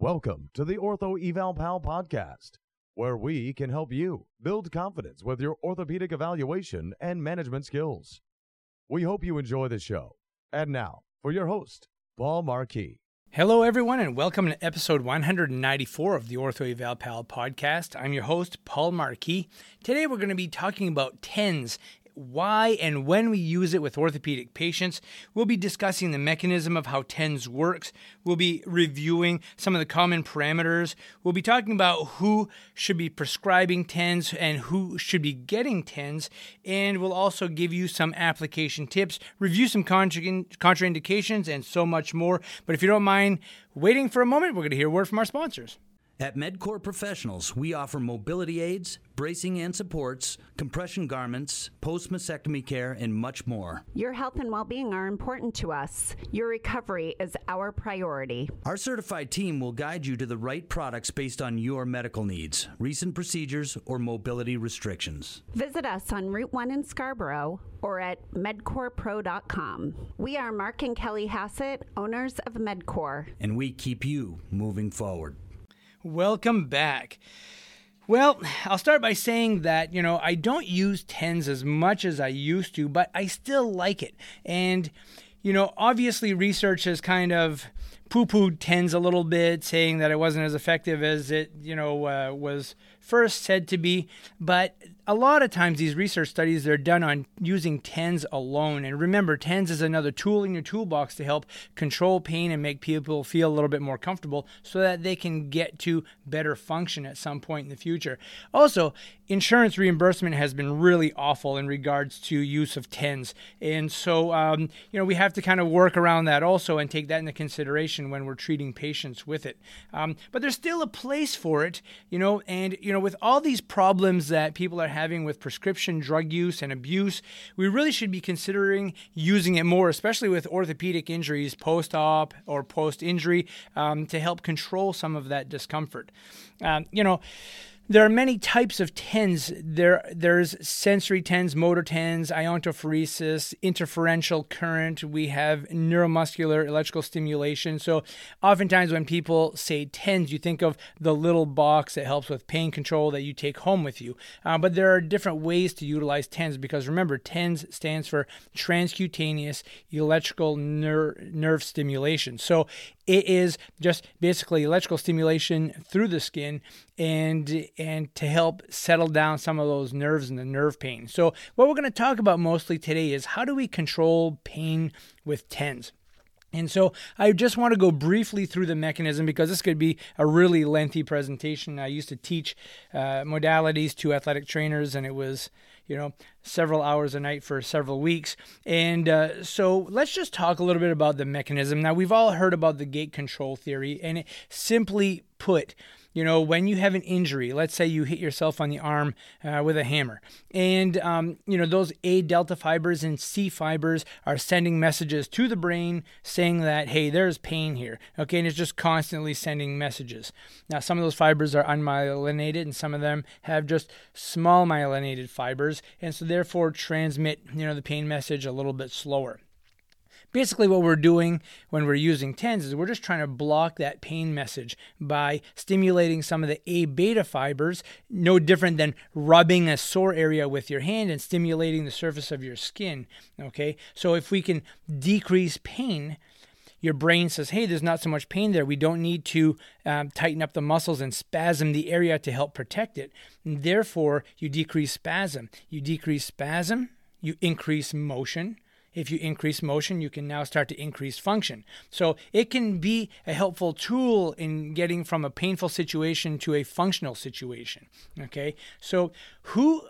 Welcome to the Ortho Eval Pal podcast, where we can help you build confidence with your orthopedic evaluation and management skills. We hope you enjoy the show. And now, for your host, Paul Marquis. Hello, everyone, and welcome to episode 194 of the Ortho Eval Pal podcast. I'm your host, Paul Marquis. Today, we're going to be talking about TENS why and when we use it with orthopedic patients. We'll be discussing the mechanism of how TENS works. We'll be reviewing some of the common parameters. We'll be talking about who should be prescribing TENS and who should be getting TENS. And we'll also give you some application tips, review some contra- contraindications, and so much more. But if you don't mind waiting for a moment, we're going to hear a word from our sponsors. At MedCore Professionals, we offer mobility aids, bracing and supports, compression garments, post mastectomy care, and much more. Your health and well being are important to us. Your recovery is our priority. Our certified team will guide you to the right products based on your medical needs, recent procedures, or mobility restrictions. Visit us on Route 1 in Scarborough or at medcorepro.com. We are Mark and Kelly Hassett, owners of MedCore. And we keep you moving forward. Welcome back. Well, I'll start by saying that, you know, I don't use TENS as much as I used to, but I still like it. And, you know, obviously research has kind of poo pooed TENS a little bit, saying that it wasn't as effective as it, you know, uh, was first said to be, but a lot of times these research studies they're done on using TENS alone. And remember, TENS is another tool in your toolbox to help control pain and make people feel a little bit more comfortable so that they can get to better function at some point in the future. Also, insurance reimbursement has been really awful in regards to use of TENS. And so, um, you know, we have to kind of work around that also and take that into consideration when we're treating patients with it. Um, but there's still a place for it, you know, and, you know, with all these problems that people are having with prescription drug use and abuse, we really should be considering using it more, especially with orthopedic injuries post op or post injury, um, to help control some of that discomfort. Um, you know, there are many types of TENS. There, there's sensory TENS, motor TENS, iontophoresis, interferential current. We have neuromuscular electrical stimulation. So, oftentimes when people say TENS, you think of the little box that helps with pain control that you take home with you. Uh, but there are different ways to utilize TENS because remember, TENS stands for transcutaneous electrical ner- nerve stimulation. So, it is just basically electrical stimulation through the skin and and to help settle down some of those nerves and the nerve pain. So what we're going to talk about mostly today is how do we control pain with TENS. And so I just want to go briefly through the mechanism because this could be a really lengthy presentation. I used to teach uh, modalities to athletic trainers, and it was you know, several hours a night for several weeks. And uh, so let's just talk a little bit about the mechanism. Now, we've all heard about the gate control theory, and it, simply put, you know, when you have an injury, let's say you hit yourself on the arm uh, with a hammer, and, um, you know, those A delta fibers and C fibers are sending messages to the brain saying that, hey, there's pain here. Okay. And it's just constantly sending messages. Now, some of those fibers are unmyelinated, and some of them have just small myelinated fibers, and so therefore transmit, you know, the pain message a little bit slower basically what we're doing when we're using TENS is we're just trying to block that pain message by stimulating some of the A beta fibers, no different than rubbing a sore area with your hand and stimulating the surface of your skin. Okay, so if we can decrease pain, your brain says, hey, there's not so much pain there. We don't need to um, tighten up the muscles and spasm the area to help protect it. And therefore, you decrease spasm. You decrease spasm, you increase motion. If you increase motion, you can now start to increase function. So it can be a helpful tool in getting from a painful situation to a functional situation. Okay, so who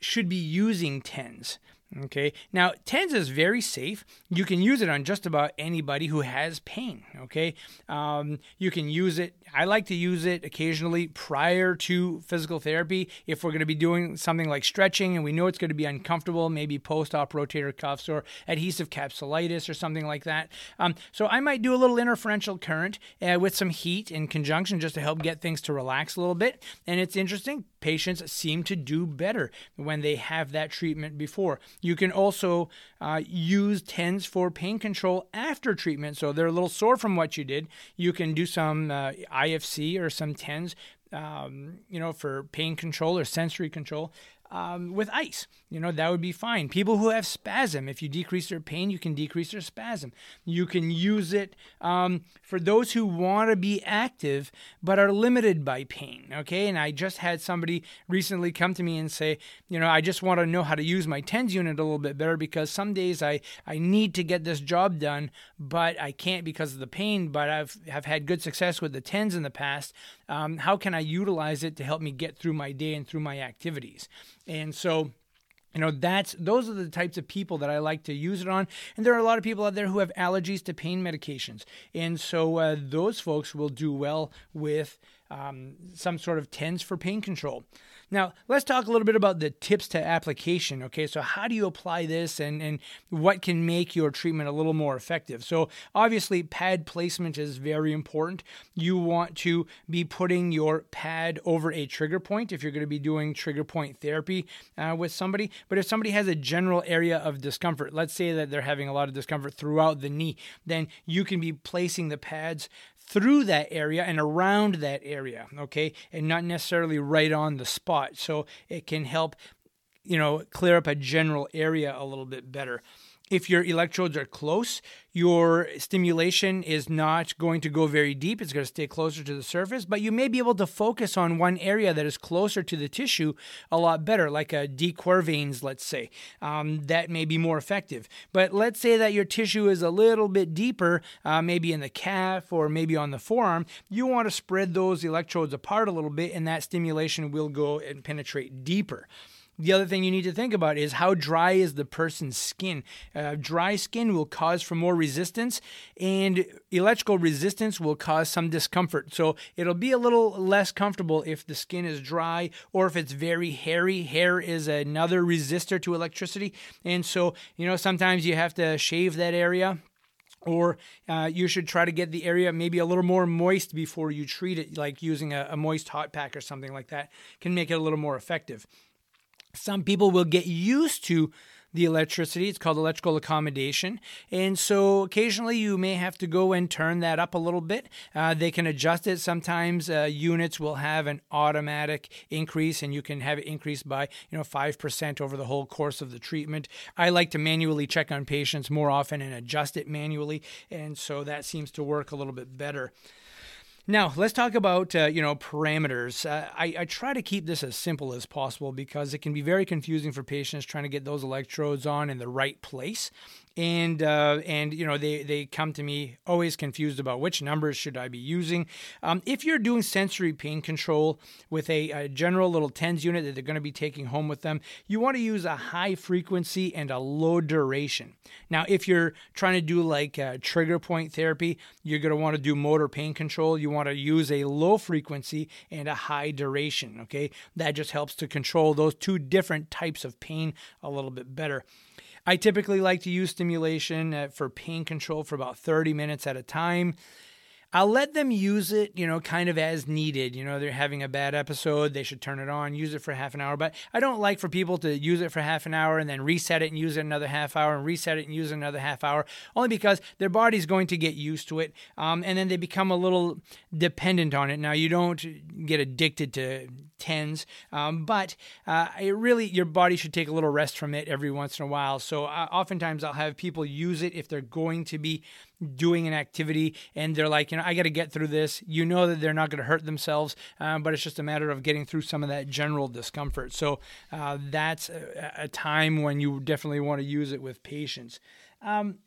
should be using TENS? Okay. Now, TENS is very safe. You can use it on just about anybody who has pain. Okay. Um, you can use it. I like to use it occasionally prior to physical therapy if we're going to be doing something like stretching and we know it's going to be uncomfortable, maybe post op rotator cuffs or adhesive capsulitis or something like that. Um, so I might do a little interferential current uh, with some heat in conjunction just to help get things to relax a little bit. And it's interesting patients seem to do better when they have that treatment before. You can also uh, use TENS for pain control after treatment. So they're a little sore from what you did. You can do some uh, IFC or some TENS um, you know, for pain control or sensory control um, with ice. You know, that would be fine. People who have spasm, if you decrease their pain, you can decrease their spasm. You can use it um, for those who want to be active but are limited by pain. Okay. And I just had somebody recently come to me and say, you know, I just want to know how to use my TENS unit a little bit better because some days I, I need to get this job done, but I can't because of the pain. But I've have had good success with the TENS in the past. Um, how can I utilize it to help me get through my day and through my activities? And so, you know, that's those are the types of people that I like to use it on. And there are a lot of people out there who have allergies to pain medications, and so uh, those folks will do well with um, some sort of TENS for pain control. Now, let's talk a little bit about the tips to application. Okay, so how do you apply this and, and what can make your treatment a little more effective? So, obviously, pad placement is very important. You want to be putting your pad over a trigger point if you're going to be doing trigger point therapy uh, with somebody. But if somebody has a general area of discomfort, let's say that they're having a lot of discomfort throughout the knee, then you can be placing the pads through that area and around that area, okay, and not necessarily right on the spot. So it can help, you know, clear up a general area a little bit better if your electrodes are close, your stimulation is not going to go very deep. It's going to stay closer to the surface, but you may be able to focus on one area that is closer to the tissue a lot better, like a De Quervain's, let's say. Um, that may be more effective. But let's say that your tissue is a little bit deeper, uh, maybe in the calf or maybe on the forearm. You want to spread those electrodes apart a little bit, and that stimulation will go and penetrate deeper. The other thing you need to think about is how dry is the person's skin. Uh, dry skin will cause for more resistance, and electrical resistance will cause some discomfort. So it'll be a little less comfortable if the skin is dry or if it's very hairy. Hair is another resistor to electricity, and so you know sometimes you have to shave that area or uh, you should try to get the area maybe a little more moist before you treat it, like using a, a, moist hot pack or something like that can make it a little more effective. Some people will get used to the electricity. It's called electrical accommodation. And so occasionally you may have to go and turn that up a little bit. Uh, they can adjust it. Sometimes uh, units will have an automatic increase and you can have it increased by, you know, 5% over the whole course of the treatment. I like to manually check on patients more often and adjust it manually. And so that seems to work a little bit better. Now let's talk about uh, you know parameters. Uh, I, I, try to keep this as simple as possible because it can be very confusing for patients trying to get those electrodes on in the right place and uh, and you know they they come to me always confused about which numbers should I be using. Um, if you're doing sensory pain control with a, a general little TENS unit that they're going to be taking home with them, you want to use a high frequency and a low duration. Now, if you're trying to do like uh, trigger point therapy, you're going to want to do motor pain control. You want to use a low frequency and a high duration. Okay, that just helps to control those two different types of pain a little bit better. I typically like to use stimulation uh, for pain control for about 30 minutes at a time. I'll let them use it, you know, kind of as needed. You know, they're having a bad episode, they should turn it on, use it for half an hour. But I don't like for people to use it for half an hour and then reset it and use it another half hour and reset it and use it another half hour, only because their body's going to get used to it. Um, and then they become a little dependent on it. Now, you don't get addicted to TENS, um, but uh, it really, your body should take a little rest from it every once in a while. So uh, oftentimes I'll have people use it if they're going to be doing an activity and they're like, you I got to get through this. You know that they're not going to hurt themselves, um, but it's just a matter of getting through some of that general discomfort. So uh, that's a, a, time when you definitely want to use it with patients. Um,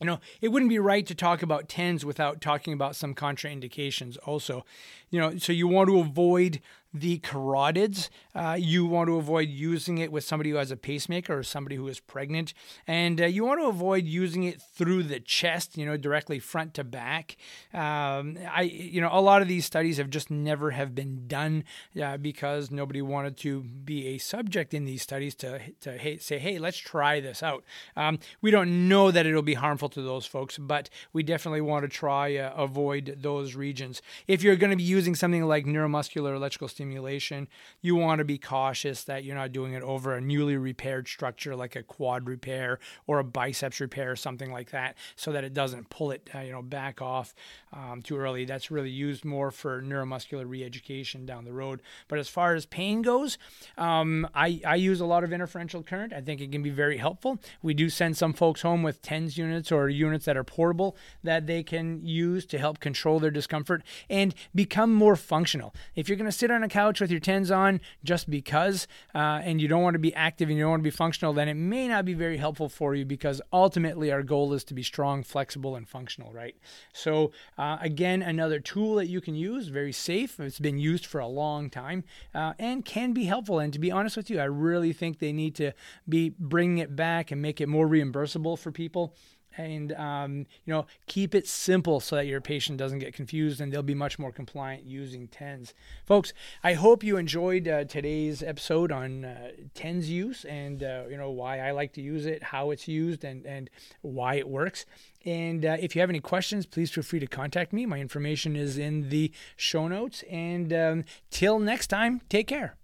you know, it wouldn't be right to talk about TENS without talking about some contraindications also. You know, so you want to avoid the carotids. Uh, you want to avoid using it with somebody who has a pacemaker or somebody who is pregnant. And uh, you want to avoid using it through the chest, you know, directly front to back. Um, I, you know, a lot of these studies have just never have been done uh, because nobody wanted to be a subject in these studies to, to hey, say, hey, let's try this out. Um, we don't know that it'll be harmful to those folks, but we definitely want to try uh, avoid those regions. If you're going to be using something like neuromuscular electrical stimulation, stimulation. You want to be cautious that you're not doing it over a newly repaired structure like a quad repair or a biceps repair or something like that, so that it doesn't pull it, uh, you know, back off um, too early. That's really used more for neuromuscular re-education down the road. But as far as pain goes, um, I, I use a lot of interferential current. I think it can be very helpful. We do send some folks home with TENS units or units that are portable that they can use to help control their discomfort and become more functional. If you're going to sit on a couch with your TENS on just because uh, and you don't want to be active and you don't want to be functional, then it may not be very helpful for you because ultimately our goal is to be strong, flexible, and functional, right? So, uh, again, another tool that you can use, very safe. It's been used for a long time uh, and can be helpful. And to be honest with you, I really think they need to be bringing it back and make it more reimbursable for people and um, you know keep it simple so that your patient doesn't get confused and they'll be much more compliant using tens. Folks i hope you enjoyed uh, today's episode on uh, tens use and uh, you know why i like to use it how it's used and and why it works. And uh, if you have any questions please feel free to contact me. My information is in the show notes. And um, till next time take care.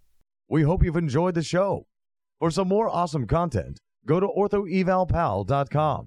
We hope you've enjoyed the show. For some more awesome content go to orthoevalpal.com